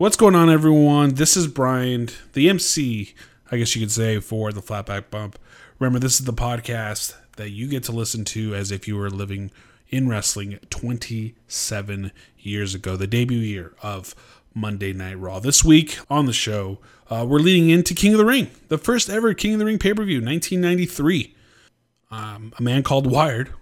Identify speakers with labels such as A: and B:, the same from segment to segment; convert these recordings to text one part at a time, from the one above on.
A: What's going on, everyone? This is Brian, the MC, I guess you could say, for the Flatback Bump. Remember, this is the podcast that you get to listen to as if you were living in wrestling 27 years ago, the debut year of Monday Night Raw. This week on the show, uh, we're leading into King of the Ring, the first ever King of the Ring pay per view, 1993. Um, a man called Wired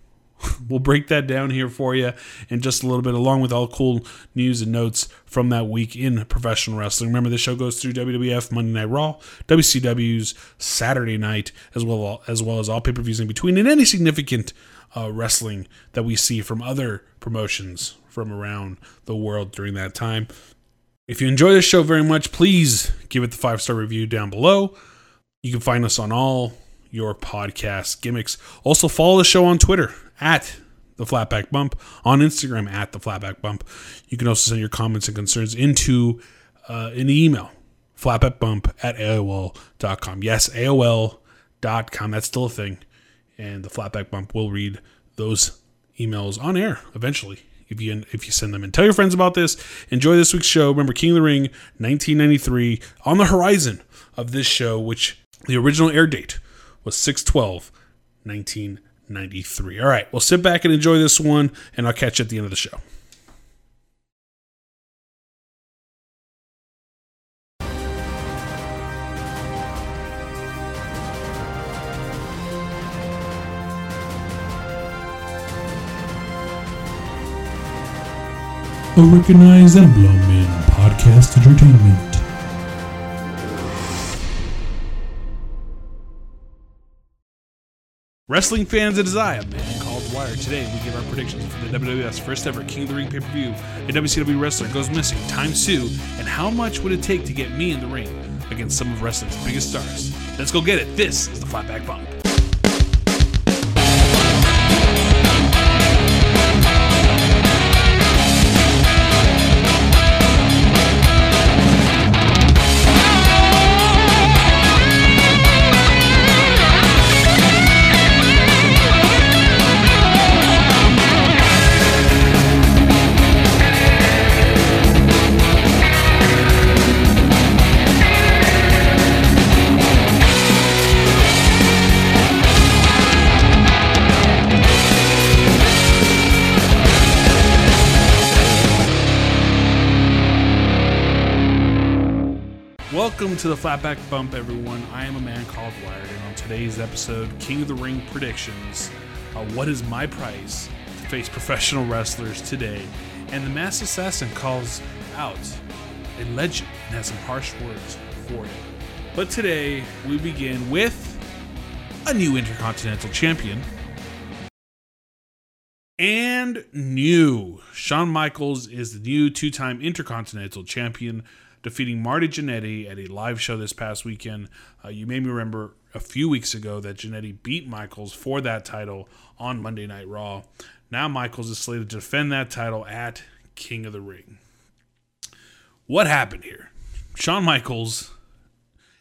A: we'll break that down here for you in just a little bit, along with all cool news and notes from that week in professional wrestling. Remember, the show goes through WWF Monday Night Raw, WCW's Saturday Night, as well as well as all pay per views in between, and any significant uh, wrestling that we see from other promotions from around the world during that time. If you enjoy this show very much, please give it the five star review down below. You can find us on all your podcast gimmicks. Also, follow the show on Twitter at the Flatback Bump, on Instagram at the Flatback Bump. You can also send your comments and concerns into uh, an email, flatbackbump at AOL.com. Yes, AOL.com. That's still a thing. And the Flatback Bump will read those emails on air eventually if you if you send them and tell your friends about this enjoy this week's show remember king of the ring 1993 on the horizon of this show which the original air date was 612 1993 all right well sit back and enjoy this one and i'll catch you at the end of the show
B: a recognized emblem in podcast entertainment.
A: Wrestling fans, it is I, a man called Wire. Today, we give our predictions for the WWF's first ever King of the Ring pay per view. A WCW wrestler goes missing, times two, and how much would it take to get me in the ring against some of wrestling's biggest stars? Let's go get it. This is the Flatback Bump. Welcome to the Flatback Bump, everyone. I am a man called Wired, and on today's episode, King of the Ring predictions. Uh, what is my price to face professional wrestlers today? And the Mass Assassin calls out a legend and has some harsh words for you. But today, we begin with a new Intercontinental Champion. And new. Shawn Michaels is the new two time Intercontinental Champion defeating Marty Jannetty at a live show this past weekend. Uh, you me remember a few weeks ago that Jannetty beat Michaels for that title on Monday Night Raw. Now Michaels is slated to defend that title at King of the Ring. What happened here? Shawn Michaels,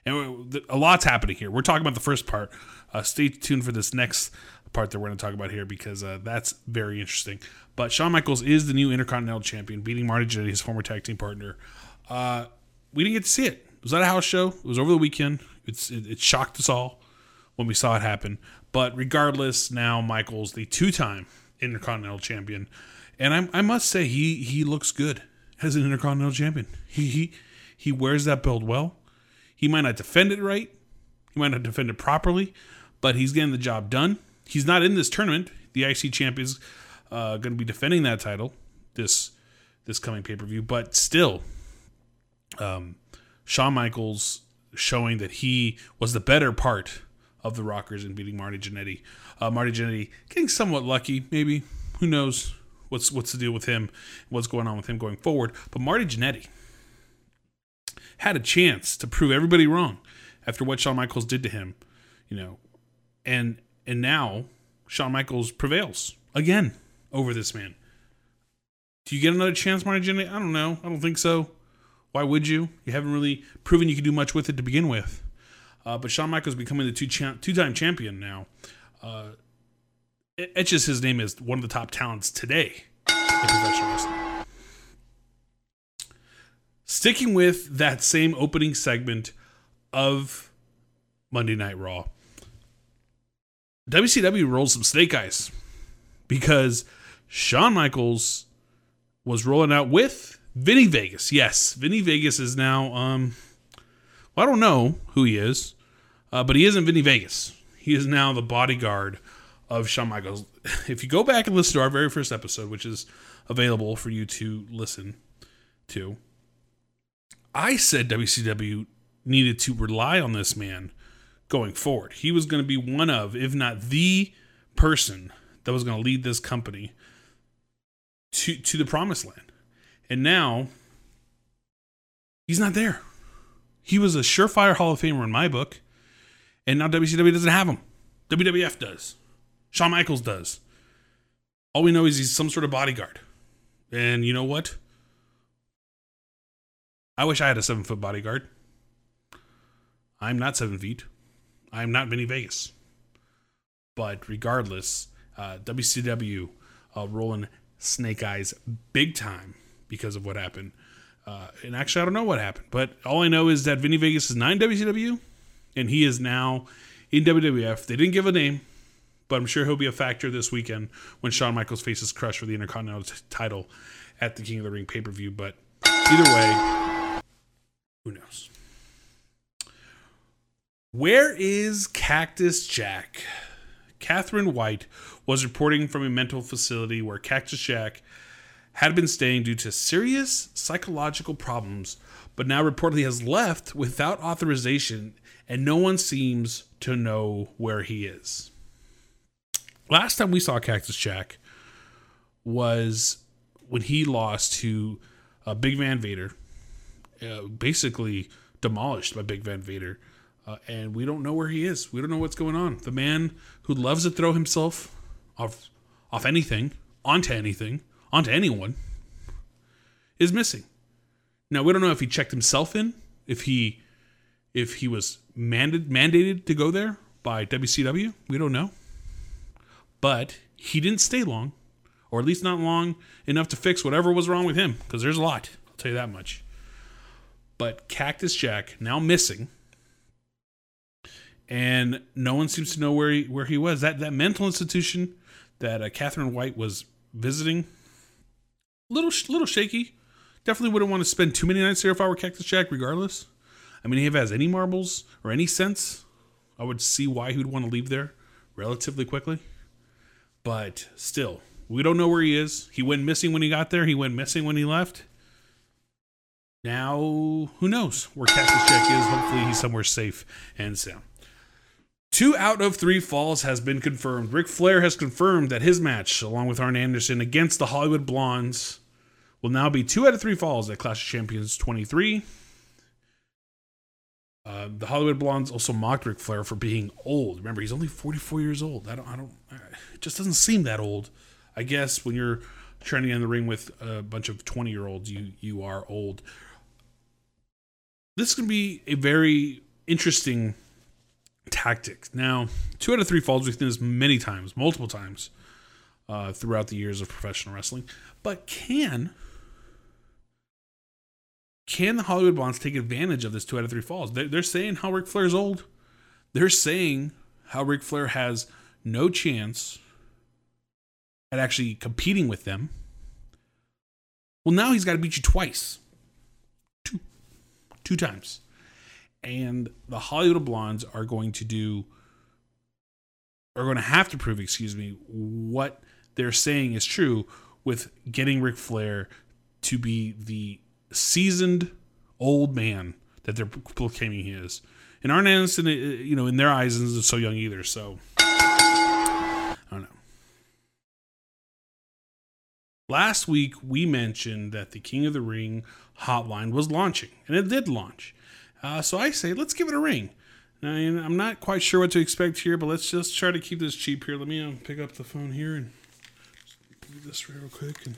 A: and a lot's happening here. We're talking about the first part. Uh, stay tuned for this next part that we're going to talk about here because uh, that's very interesting. But Shawn Michaels is the new Intercontinental Champion, beating Marty Jannetty, his former tag team partner. Uh, we didn't get to see it. It was at a house show. It was over the weekend. It's it, it shocked us all when we saw it happen. But regardless, now Michael's the two-time Intercontinental Champion, and I, I must say he he looks good as an Intercontinental Champion. He he he wears that belt well. He might not defend it right. He might not defend it properly, but he's getting the job done. He's not in this tournament. The IC champ is uh, going to be defending that title this this coming pay per view, but still, um, Shawn Michaels showing that he was the better part of the Rockers in beating Marty Jannetty. Uh, Marty Jannetty getting somewhat lucky, maybe. Who knows what's what's the deal with him? What's going on with him going forward? But Marty Jannetty had a chance to prove everybody wrong after what Shawn Michaels did to him, you know, and and now Shawn Michaels prevails again over this man. Do you get another chance, Marty Jannetty? I don't know. I don't think so. Why would you? You haven't really proven you can do much with it to begin with. Uh, but Shawn Michaels becoming the two cha- two-time champion now. Uh, it, it's just his name is one of the top talents today in professional wrestling. sticking with that same opening segment of Monday Night Raw, WCW rolled some snake eyes because Shawn Michaels was rolling out with Vinnie Vegas. Yes, Vinnie Vegas is now, um, well, I don't know who he is, uh, but he isn't Vinnie Vegas. He is now the bodyguard of Shawn Michaels. If you go back and listen to our very first episode, which is available for you to listen to, I said WCW needed to rely on this man going forward. He was going to be one of, if not the person that was going to lead this company to to the promised land. And now he's not there. He was a surefire Hall of Famer in my book, and now WCW doesn't have him. WWF does. Shawn Michaels does. All we know is he's some sort of bodyguard. And you know what? I wish I had a seven foot bodyguard. I'm not seven feet. I'm not Vinnie Vegas. But regardless, uh, WCW uh, rolling snake eyes big time because of what happened. Uh, and actually, I don't know what happened, but all I know is that Vinnie Vegas is nine WCW, and he is now in WWF. They didn't give a name, but I'm sure he'll be a factor this weekend when Shawn Michaels faces Crush for the Intercontinental t- title at the King of the Ring pay per view. But either way, who knows? Where is Cactus Jack? Catherine White was reporting from a mental facility where Cactus Jack had been staying due to serious psychological problems, but now reportedly has left without authorization, and no one seems to know where he is. Last time we saw Cactus Jack was when he lost to uh, Big Van Vader, uh, basically demolished by Big Van Vader. Uh, and we don't know where he is. We don't know what's going on. The man who loves to throw himself off off anything, onto anything, onto anyone, is missing. Now we don't know if he checked himself in, if he if he was mandated mandated to go there by WCW. We don't know. But he didn't stay long, or at least not long enough to fix whatever was wrong with him, because there's a lot. I'll tell you that much. But Cactus Jack now missing and no one seems to know where he where he was. That that mental institution that uh, Catherine White was visiting, little little shaky. Definitely wouldn't want to spend too many nights there if I were Cactus Jack. Regardless, I mean, if he has any marbles or any sense, I would see why he would want to leave there relatively quickly. But still, we don't know where he is. He went missing when he got there. He went missing when he left. Now, who knows where Cactus Jack is? Hopefully, he's somewhere safe and sound. Two out of three falls has been confirmed. Ric Flair has confirmed that his match, along with Arn Anderson against the Hollywood Blondes, will now be two out of three falls at Clash of Champions 23. Uh, the Hollywood Blondes also mocked Ric Flair for being old. Remember, he's only 44 years old. I don't, I don't, it just doesn't seem that old. I guess when you're training in the ring with a bunch of 20 year olds, you you are old. This to be a very interesting tactic. Now, two out of three falls we've seen this many times, multiple times uh, throughout the years of professional wrestling. But can can the Hollywood Blondes take advantage of this two out of three falls? They're, they're saying how Ric Flair's old. They're saying how Ric Flair has no chance at actually competing with them. Well, now he's got to beat you twice. Two. Two times and the Hollywood Blondes are going to do are going to have to prove, excuse me, what they're saying is true with getting Ric Flair to be the seasoned old man that they're proclaiming he is. And Arn Anderson, uh, you know, in their eyes, isn't so young either. So I don't know. Last week we mentioned that the King of the Ring hotline was launching, and it did launch. Uh, so I say, let's give it a ring. Now, I'm not quite sure what to expect here, but let's just try to keep this cheap here. Let me um, pick up the phone here and do this real quick. And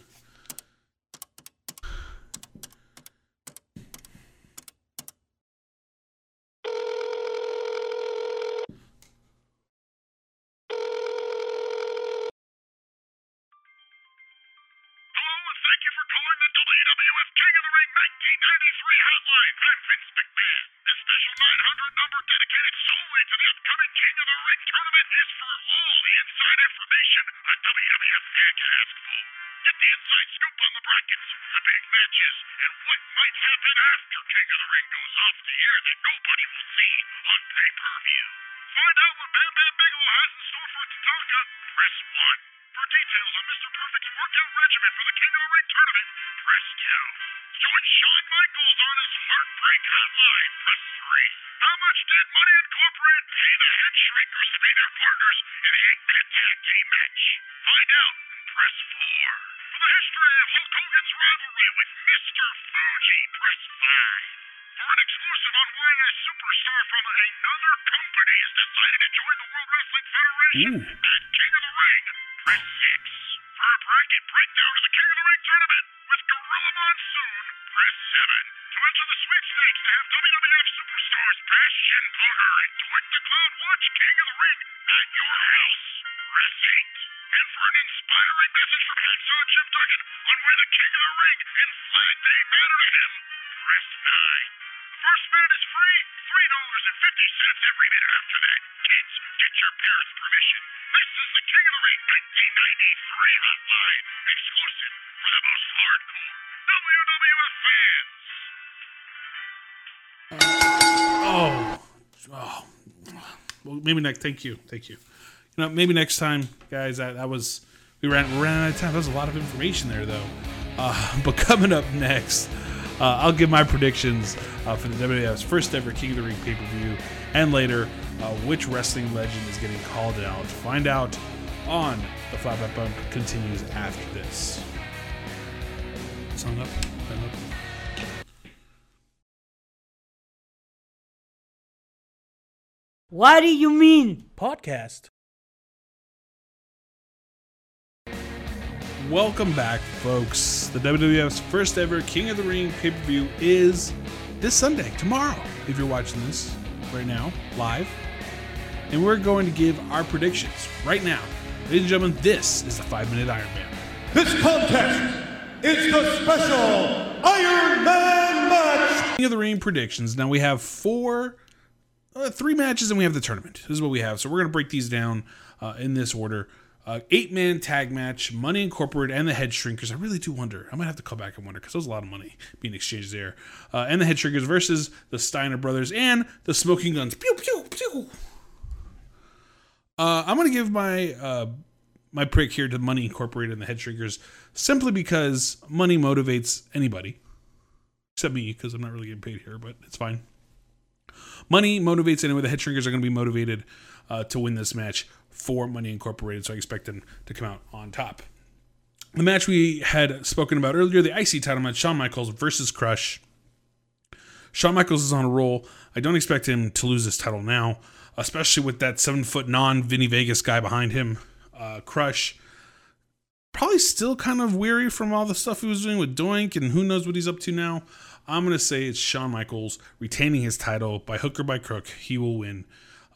C: solely to the upcoming King of the Ring tournament is for all the inside information a WWF fan can ask for. Get the inside scoop on the brackets, the big matches, and what might happen after King of the Ring goes off the air that nobody will see on pay-per-view. Find out what Bam Bam Bigelow has in store for Tatanka. Press 1. For details on Mr. Perfect's workout regimen for the King of the Ring tournament, press 2. Join Shawn Michaels on his Heartbreak Hotline,
A: Ooh.
C: at King of the Ring, press 6. For a bracket breakdown of the King of the Ring tournament with Gorilla Monsoon, press 7. To enter the sweepstakes to have WWF superstars Bastion Booger and Doink the Clown watch King of the Ring at your house, press 8. And for an inspiring message from Hacksaw Jim Duggan on where the King of the Ring and Flag Day matter to him, press 9. First minute is free, $3.50 every minute after that. Kids, get your parents' permission. This is the King of the Ring 1993 hotline, exclusive for the most hardcore WWF fans.
A: Oh, oh. Well, maybe next. Thank you, thank you. You know, maybe next time, guys. That, that was we ran ran out of time. That was a lot of information there, though. Uh, but coming up next, uh, I'll give my predictions uh, for the WWF's first ever King of the Ring pay per view, and later uh, which wrestling legend is getting called out. Find out on the Flatback Bump continues after this. Song up, Song up.
D: What do you mean?
E: podcast.
A: Welcome back, folks. The WWF's first ever King of the Ring pay per view is this Sunday, tomorrow, if you're watching this right now, live. And we're going to give our predictions right now. Ladies and gentlemen, this is the five minute Iron Man.
F: This contest is the special Iron Man match.
A: King of the Ring predictions. Now we have four, uh, three matches, and we have the tournament. This is what we have. So we're going to break these down uh, in this order. Uh, eight man tag match, Money Incorporated, and the Head Shrinkers. I really do wonder. I might have to come back and wonder because there's a lot of money being exchanged there. Uh, and the Head Shrinkers versus the Steiner brothers and the Smoking Gunns. Pew pew pew. Uh, I'm to give my uh, my prick here to Money Incorporated and the Head Shrinkers simply because money motivates anybody except me because I'm not really getting paid here, but it's fine. Money motivates anyway. The head shrinkers are going to be motivated uh, to win this match for Money Incorporated, so I expect them to come out on top. The match we had spoken about earlier, the IC title match, Shawn Michaels versus Crush. Shawn Michaels is on a roll. I don't expect him to lose this title now, especially with that seven foot non Vinnie Vegas guy behind him. Uh, Crush probably still kind of weary from all the stuff he was doing with Doink, and who knows what he's up to now. I'm gonna say it's Shawn Michaels retaining his title by hook or by crook. He will win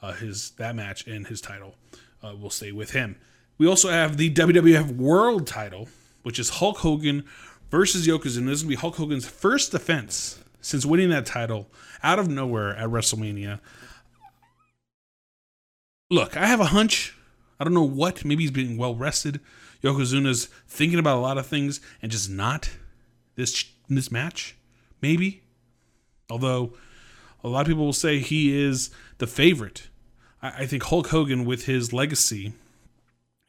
A: uh, his that match, and his title uh, will stay with him. We also have the WWF World Title, which is Hulk Hogan versus Yokozuna. This is gonna be Hulk Hogan's first defense since winning that title out of nowhere at WrestleMania. Look, I have a hunch. I don't know what. Maybe he's being well rested. Yokozuna's thinking about a lot of things and just not this this match. Maybe. Although a lot of people will say he is the favorite. I, I think Hulk Hogan, with his legacy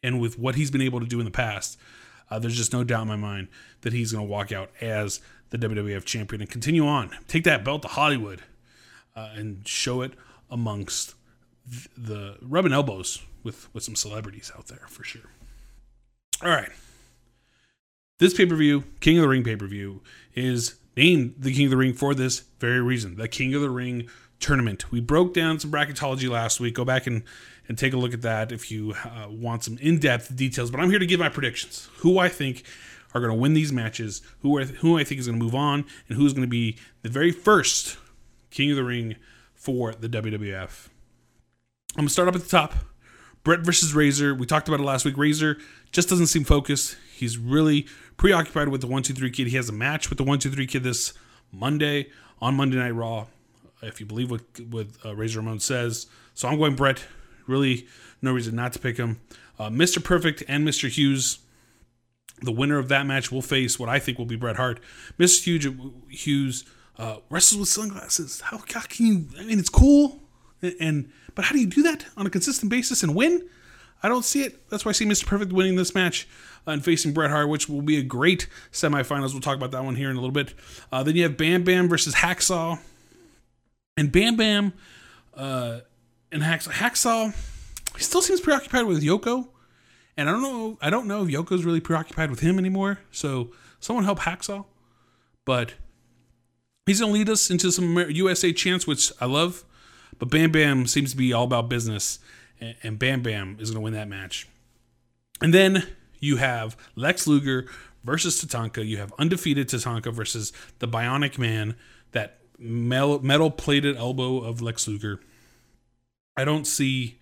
A: and with what he's been able to do in the past, uh, there's just no doubt in my mind that he's going to walk out as the WWF champion and continue on. Take that belt to Hollywood uh, and show it amongst th- the rubbing elbows with, with some celebrities out there for sure. All right. This pay per view, King of the Ring pay per view, is named the King of the Ring for this very reason the King of the Ring tournament. We broke down some bracketology last week. Go back and, and take a look at that if you uh, want some in depth details. But I'm here to give my predictions who I think are going to win these matches, who, are, who I think is going to move on, and who's going to be the very first King of the Ring for the WWF. I'm going to start up at the top. Bret versus Razor. We talked about it last week. Razor just doesn't seem focused. He's really preoccupied with the one two three kid. He has a match with the one two three kid this Monday on Monday Night Raw, if you believe what what uh, Razor Ramon says. So I'm going Bret. Really, no reason not to pick him. Uh, Mr. Perfect and Mr. Hughes. The winner of that match will face what I think will be Bret Hart. Mr. Hughes, Hughes uh, wrestles with sunglasses. How, how can you? I mean, it's cool, and, and but how do you do that on a consistent basis and win? I don't see it. That's why I see Mr. Perfect winning this match and facing Bret Hart, which will be a great semifinals. We'll talk about that one here in a little bit. Uh, then you have Bam Bam versus Hacksaw, and Bam Bam uh, and Hacksaw. Hacksaw, he still seems preoccupied with Yoko, and I don't know. I don't know if Yoko's really preoccupied with him anymore. So someone help Hacksaw, but he's gonna lead us into some USA chants, which I love. But Bam Bam seems to be all about business, and, Bam Bam is gonna win that match. And then you have Lex Luger versus Tatanka. You have undefeated Tatanka versus the Bionic Man, that metal plated elbow of Lex Luger. I don't see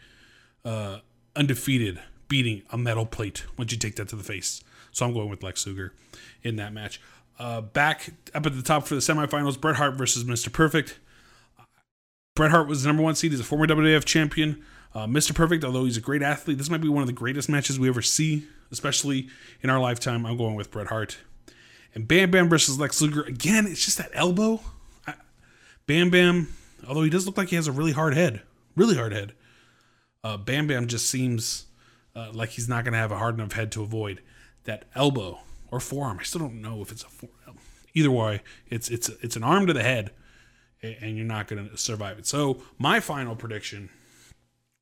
A: uh, undefeated beating a metal plate once you take that to the face. So I'm going with Lex Luger in that match. Uh, back up at the top for the semifinals, Bret Hart versus Mr. Perfect. Bret Hart was the number one seed. He's a former WWF champion. Uh, Mr. Perfect, although he's a great athlete, this might be one of the greatest matches we ever see, especially in our lifetime. I'm going with Bret Hart. And Bam Bam versus Lex Luger. Again, it's just that elbow. I, Bam Bam, although he does look like he has a really hard head, really hard head. Uh, Bam Bam just seems uh, like he's not going to have a hard enough head to avoid that elbow or forearm. I still don't know if it's a forearm. Either way, it's it's it's an arm to the head, and you're not going to survive it. So my final prediction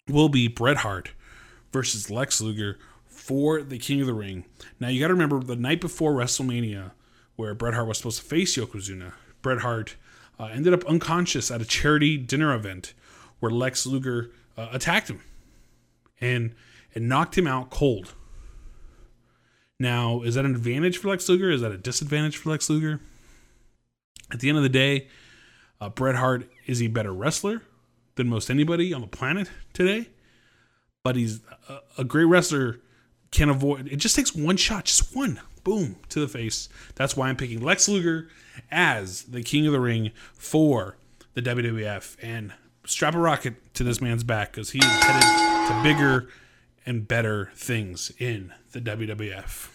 A: will be Bret Hart versus Lex Luger for the King of the Ring. Now you got to remember the night before WrestleMania, where Bret Hart was supposed to face Yokozuna, Bret Hart uh, ended up unconscious at a charity dinner event where Lex Luger uh, attacked him and and knocked him out cold. Now, is that an advantage for Lex Luger? Is that a disadvantage for Lex Luger? At the end of the day, uh, Bret Hart is a better wrestler than most anybody on the planet today, but he's a, a great wrestler. Can avoid it. Just takes one shot, just one, boom, to the face. That's why I'm picking Lex Luger as the King of the Ring for the WWF and strap a rocket to this man's back because he's headed to bigger and better things in the WWF.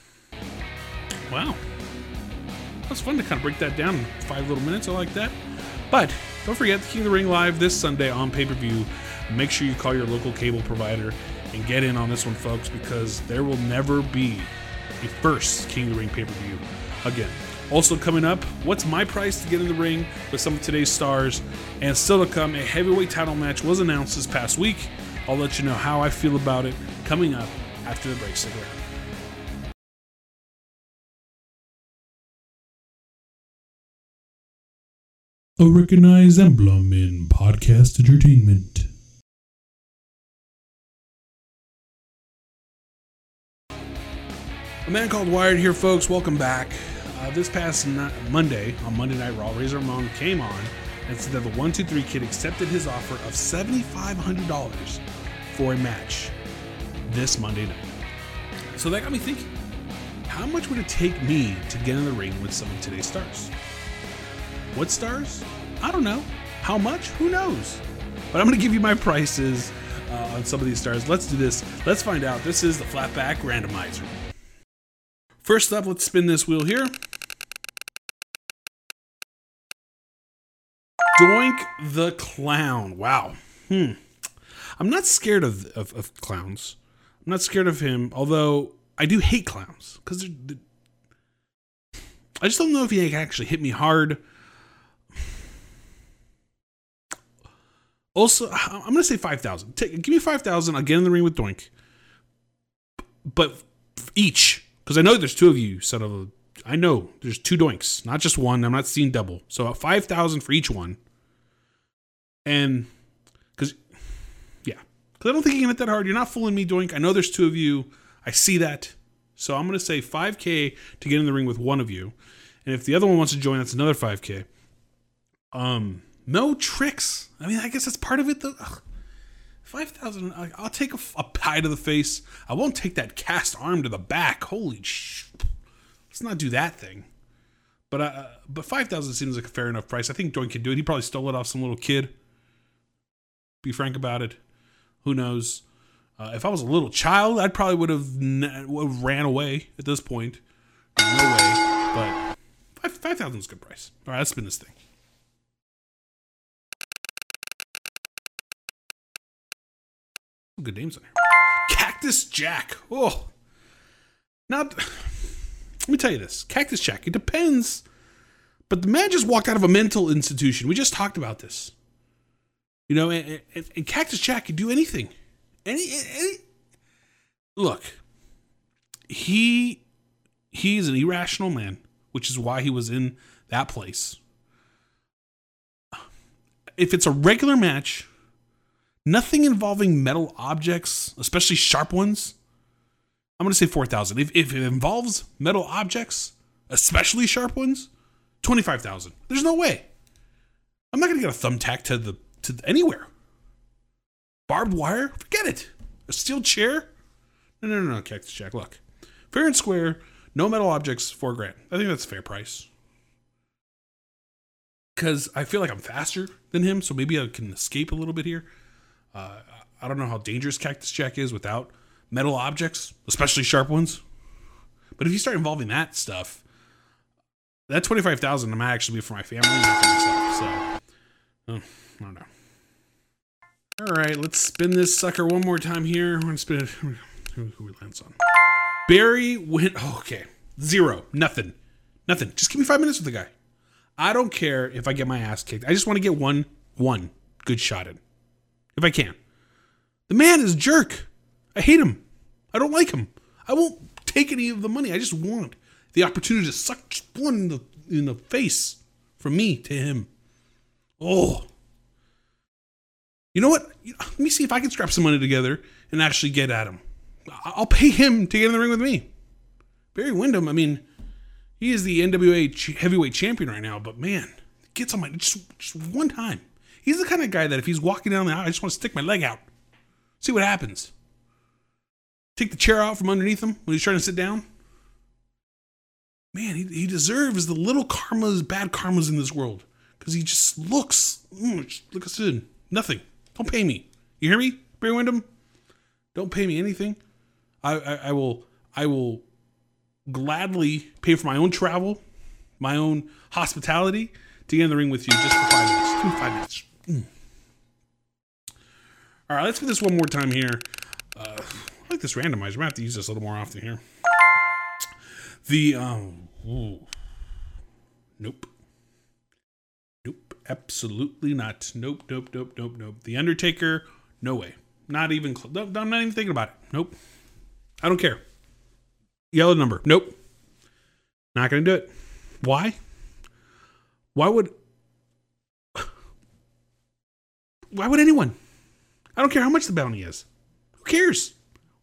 A: Wow. That's fun to kind of break that down in five little minutes. I like that. But don't forget, the King of the Ring live this Sunday on pay per view. Make sure you call your local cable provider and get in on this one, folks, because there will never be a first King of the Ring pay per view again. Also coming up, what's my price to get in the ring with some of today's stars? And still to come, a heavyweight title match was announced this past week. I'll let you know how I feel about it coming up after the break. Stick around.
B: A recognized emblem in podcast entertainment.
A: A man called Wired here, folks. Welcome back. Uh, this past Monday, on Monday Night Raw, Razor Ramon came on and said that the 123 Kid accepted his offer of $7,500 for a match this Monday night. So that got me thinking how much would it take me to get in the ring with some of today's stars? What stars? I don't know. How much? Who knows? But I'm going to give you my prices uh, on some of these stars. Let's do this. Let's find out. This is the Flatback Randomizer. First up, let's spin this wheel here. Doink the Clown. Wow. Hmm. I'm not scared of, of, of clowns. I'm not scared of him, although I do hate clowns because I just don't know if he actually hit me hard. Also, I'm gonna say five thousand. Give me five thousand. I'll get in the ring with Doink, but each because I know there's two of you. Son of a, I know there's two Doinks, not just one. I'm not seeing double. So five thousand for each one, and because yeah, because I don't think you can hit that hard. You're not fooling me, Doink. I know there's two of you. I see that. So I'm gonna say 5k to get in the ring with one of you, and if the other one wants to join, that's another 5k. Um, no tricks. I mean, I guess that's part of it, though. Ugh. Five thousand. I'll take a, a, pie to the face. I won't take that cast arm to the back. Holy sh! Let's not do that thing. But uh, but five thousand seems like a fair enough price. I think Doink can do it. He probably stole it off some little kid. Be frank about it. Who knows? Uh, if I was a little child, I probably would have ran away at this point. No way. But five five thousand is a good price. All right, let's spin this thing. Good names on here. Cactus Jack. Oh, now let me tell you this. Cactus Jack. It depends. But the man just walked out of a mental institution. We just talked about this. You know, and, and, and Cactus Jack can do anything. Any, any look. He he's an irrational man, which is why he was in that place. If it's a regular match, nothing involving metal objects, especially sharp ones, I'm going to say 4,000. If, if it involves metal objects, especially sharp ones, 25,000. There's no way. I'm not going to get a thumbtack to the to anywhere. Barbed wire? Forget it. A steel chair? No, no, no, no, Cactus Jack. Look. Fair and square, no metal objects, four grand. I think that's a fair price. Because I feel like I'm faster than him, so maybe I can escape a little bit here. Uh, I don't know how dangerous Cactus Jack is without metal objects, especially sharp ones. But if you start involving that stuff, that twenty five thousand might actually be for my family, myself. So, oh, I don't know. All right, let's spin this sucker one more time here. We're gonna spin it. Who, who we lands on? Barry Windham. Oh, okay, zero, nothing, nothing. Just give me five minutes with the guy. I don't care if I get my ass kicked. I just want to get one, one good shot in, if I can. The man is a jerk. I hate him. I don't like him. I won't take any of the money. I just want the opportunity to suck one in the in the face from me to him. Oh. You know what? Let me see if I can scrap some money together and actually get at him. I'll pay him to get in the ring with me. Barry Windham, I mean, he is the NWA heavyweight champion right now, but man, gets on my just, just one time. He's the kind of guy that if he's walking down the aisle, I just want to stick my leg out, see what happens. Take the chair out from underneath him when he's trying to sit down. Man, he, he deserves the little karmas, bad karmas in this world because he just looks, mm, just look in nothing. Don't pay me. You hear me, Barry Windham? Don't pay me anything. I, I, I will I will gladly pay for my own travel, my own hospitality to get in the ring with you just for five minutes. Me five minutes. All right, let's do this one more time here. Uh, I like this randomizer. I'm gonna have to use this a little more often here. The um, ooh. nope, nope, absolutely not. Nope, nope, nope, nope, nope. The Undertaker, no way. Not even. No, I'm not even thinking about it. Nope. I don't care. Yellow number. Nope. Not gonna do it. Why? Why would? Why would anyone? I don't care how much the bounty is. Who cares?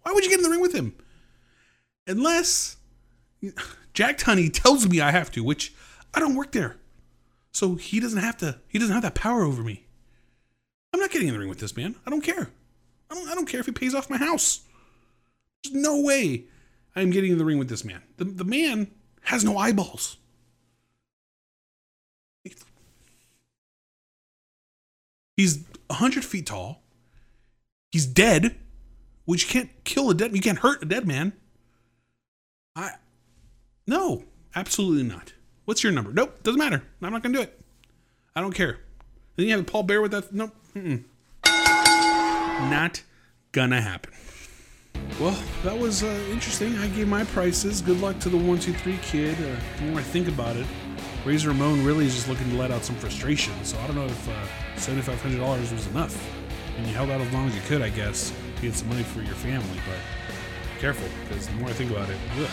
A: Why would you get in the ring with him? Unless Jack Tunney tells me I have to, which I don't work there. So he doesn't have to he doesn't have that power over me. I'm not getting in the ring with this man. I don't care. I don't I don't care if he pays off my house. There's no way I'm getting in the ring with this man. The the man has no eyeballs. He's 100 feet tall. He's dead, which you can't kill a dead you can't hurt a dead man. I no, absolutely not. What's your number? Nope, doesn't matter. I'm not gonna do it. I don't care. Then you have Paul Bearer with that. Nope. Mm-mm. Not gonna happen. Well, that was uh, interesting. I gave my prices. Good luck to the one, two, three kid. Uh, the more I think about it, Razor Ramon really is just looking to let out some frustration. So I don't know if uh, seventy-five hundred dollars was enough. And you held out as long as you could, I guess, to get some money for your family. But careful, because the more I think about it, ugh.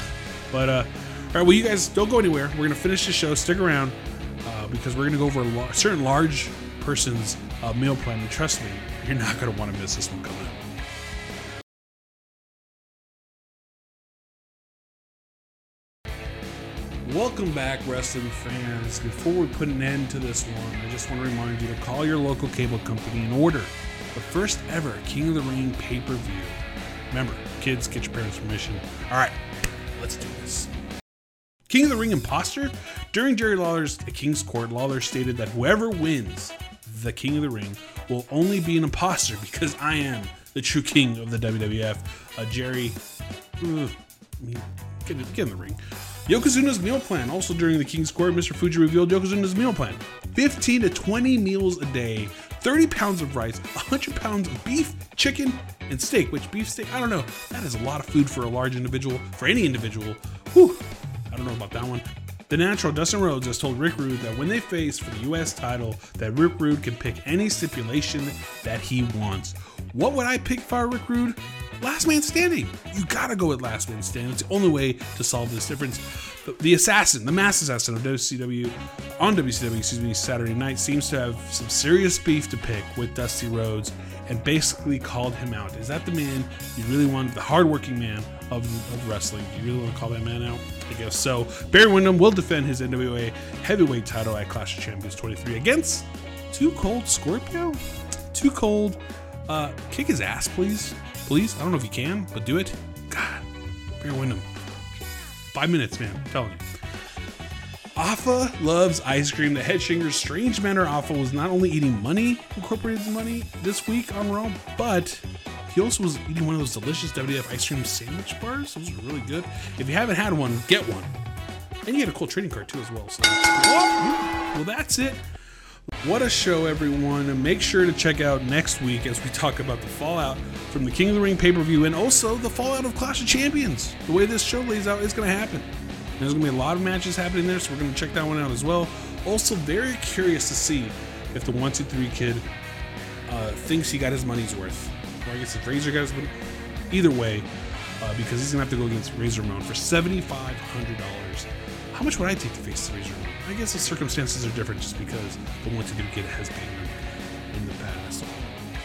A: But uh, all right, well, you guys don't go anywhere. We're gonna finish the show. Stick around uh, because we're gonna go over a certain large person's uh, meal plan. And trust me, you're not gonna want to miss this one coming up. Welcome back, wrestling fans. Before we put an end to this one, I just want to remind you to call your local cable company and order the first ever King of the Ring pay per view. Remember, kids, get your parents' permission. All right, let's do this. King of the Ring imposter? During Jerry Lawler's The King's Court, Lawler stated that whoever wins the King of the Ring will only be an imposter because I am the true king of the WWF. Uh, Jerry, ugh, get, get in the ring. Yokozuna's meal plan. Also during the King's Court, Mr. Fuji revealed Yokozuna's meal plan 15 to 20 meals a day, 30 pounds of rice, 100 pounds of beef, chicken, and steak. Which beef steak? I don't know. That is a lot of food for a large individual, for any individual. Whew. I don't know about that one. The natural Dustin Rhodes has told Rick Rude that when they face for the U.S. title, that Rick Rude can pick any stipulation that he wants. What would I pick for Rick Rude? Last man standing. You gotta go with last man standing. It's the only way to solve this difference. The, the assassin, the mass assassin of WCW, on WCW, excuse me, Saturday night, seems to have some serious beef to pick with Dusty Rhodes and basically called him out. Is that the man you really want, the hardworking man of, of wrestling? You really want to call that man out? I guess so. Barry Windham will defend his NWA heavyweight title at Clash of Champions 23 against 2 Cold Scorpio? Too Cold. Uh, kick his ass, please. Please. I don't know if you can, but do it. God. Barry Windham. Five minutes, man. I'm telling you. Afa loves ice cream. The head shinger's strange manner Afa was not only eating money, incorporated money this week on Raw, but he also was eating one of those delicious WDF ice cream sandwich bars. Those are really good. If you haven't had one, get one. And you get a cool trading card too as well. So, oh, well, that's it. What a show, everyone. Make sure to check out next week as we talk about the fallout from the King of the Ring pay per view and also the fallout of Clash of Champions. The way this show lays out is going to happen. There's going to be a lot of matches happening there, so we're going to check that one out as well. Also, very curious to see if the 123 kid uh, thinks he got his money's worth. Or I guess if Razor got his money. Either way, uh, because he's going to have to go against Razor Ramon for $7,500. How much would I take to face the Razor? I guess the circumstances are different just because the 123 kid has been in the past.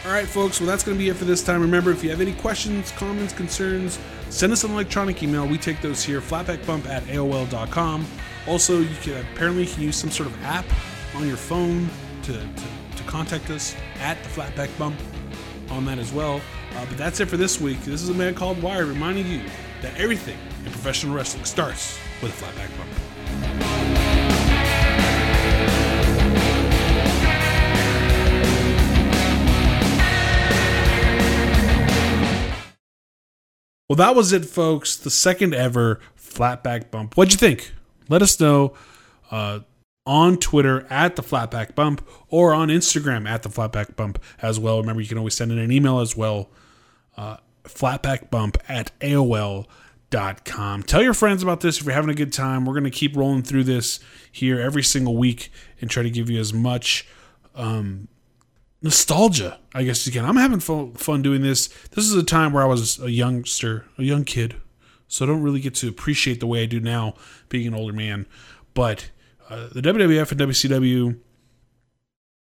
A: All right, folks. Well, that's going to be it for this time. Remember, if you have any questions, comments, concerns, send us an electronic email. We take those here, flatbackbump at AOL.com. Also, you can apparently can use some sort of app on your phone to, to, to contact us at the Flatback Bump on that as well. Uh, but that's it for this week. This is a man called Wire reminding you that everything in professional wrestling starts with a flatback bump. Well, that was it, folks. The second ever flatback bump. What'd you think? Let us know uh, on Twitter at the flatback bump or on Instagram at the flatback bump as well. Remember, you can always send in an email as well. Uh, flatbackbump at AOL.com. Tell your friends about this if you're having a good time. We're going to keep rolling through this here every single week and try to give you as much um, nostalgia, I guess you can. I'm having fun, fun doing this. This is a time where I was a youngster, a young kid, so I don't really get to appreciate the way I do now, being an older man. But uh, the WWF and WCW,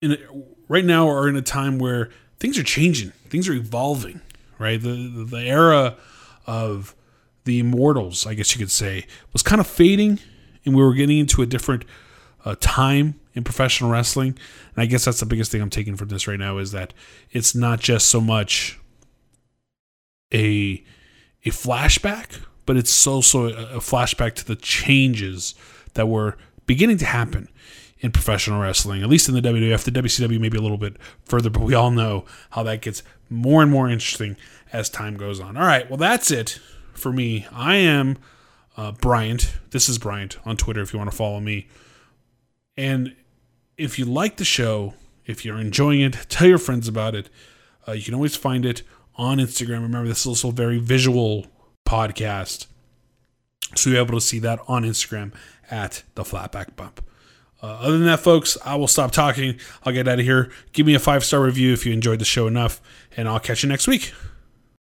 A: in right now, are in a time where things are changing, things are evolving. Right, the the, the era of the immortals, I guess you could say, was kind of fading, and we were getting into a different uh, time in professional wrestling. And I guess that's the biggest thing I'm taking from this right now is that it's not just so much a a flashback, but it's also a flashback to the changes that were beginning to happen in professional wrestling, at least in the WWF. The WCW maybe a little bit further, but we all know how that gets more and more interesting as time goes on. All right, well, that's it for me. I am uh, Bryant. This is Bryant on Twitter if you want to follow me. And if you like the show, if you're enjoying it, tell your friends about it. Uh, you can always find it on Instagram. Remember, this is also a very visual podcast. So you're able to see that on Instagram at the Flatback Bump. Uh, other than that, folks, I will stop talking. I'll get out of here. Give me a five star review if you enjoyed the show enough, and I'll catch you next week.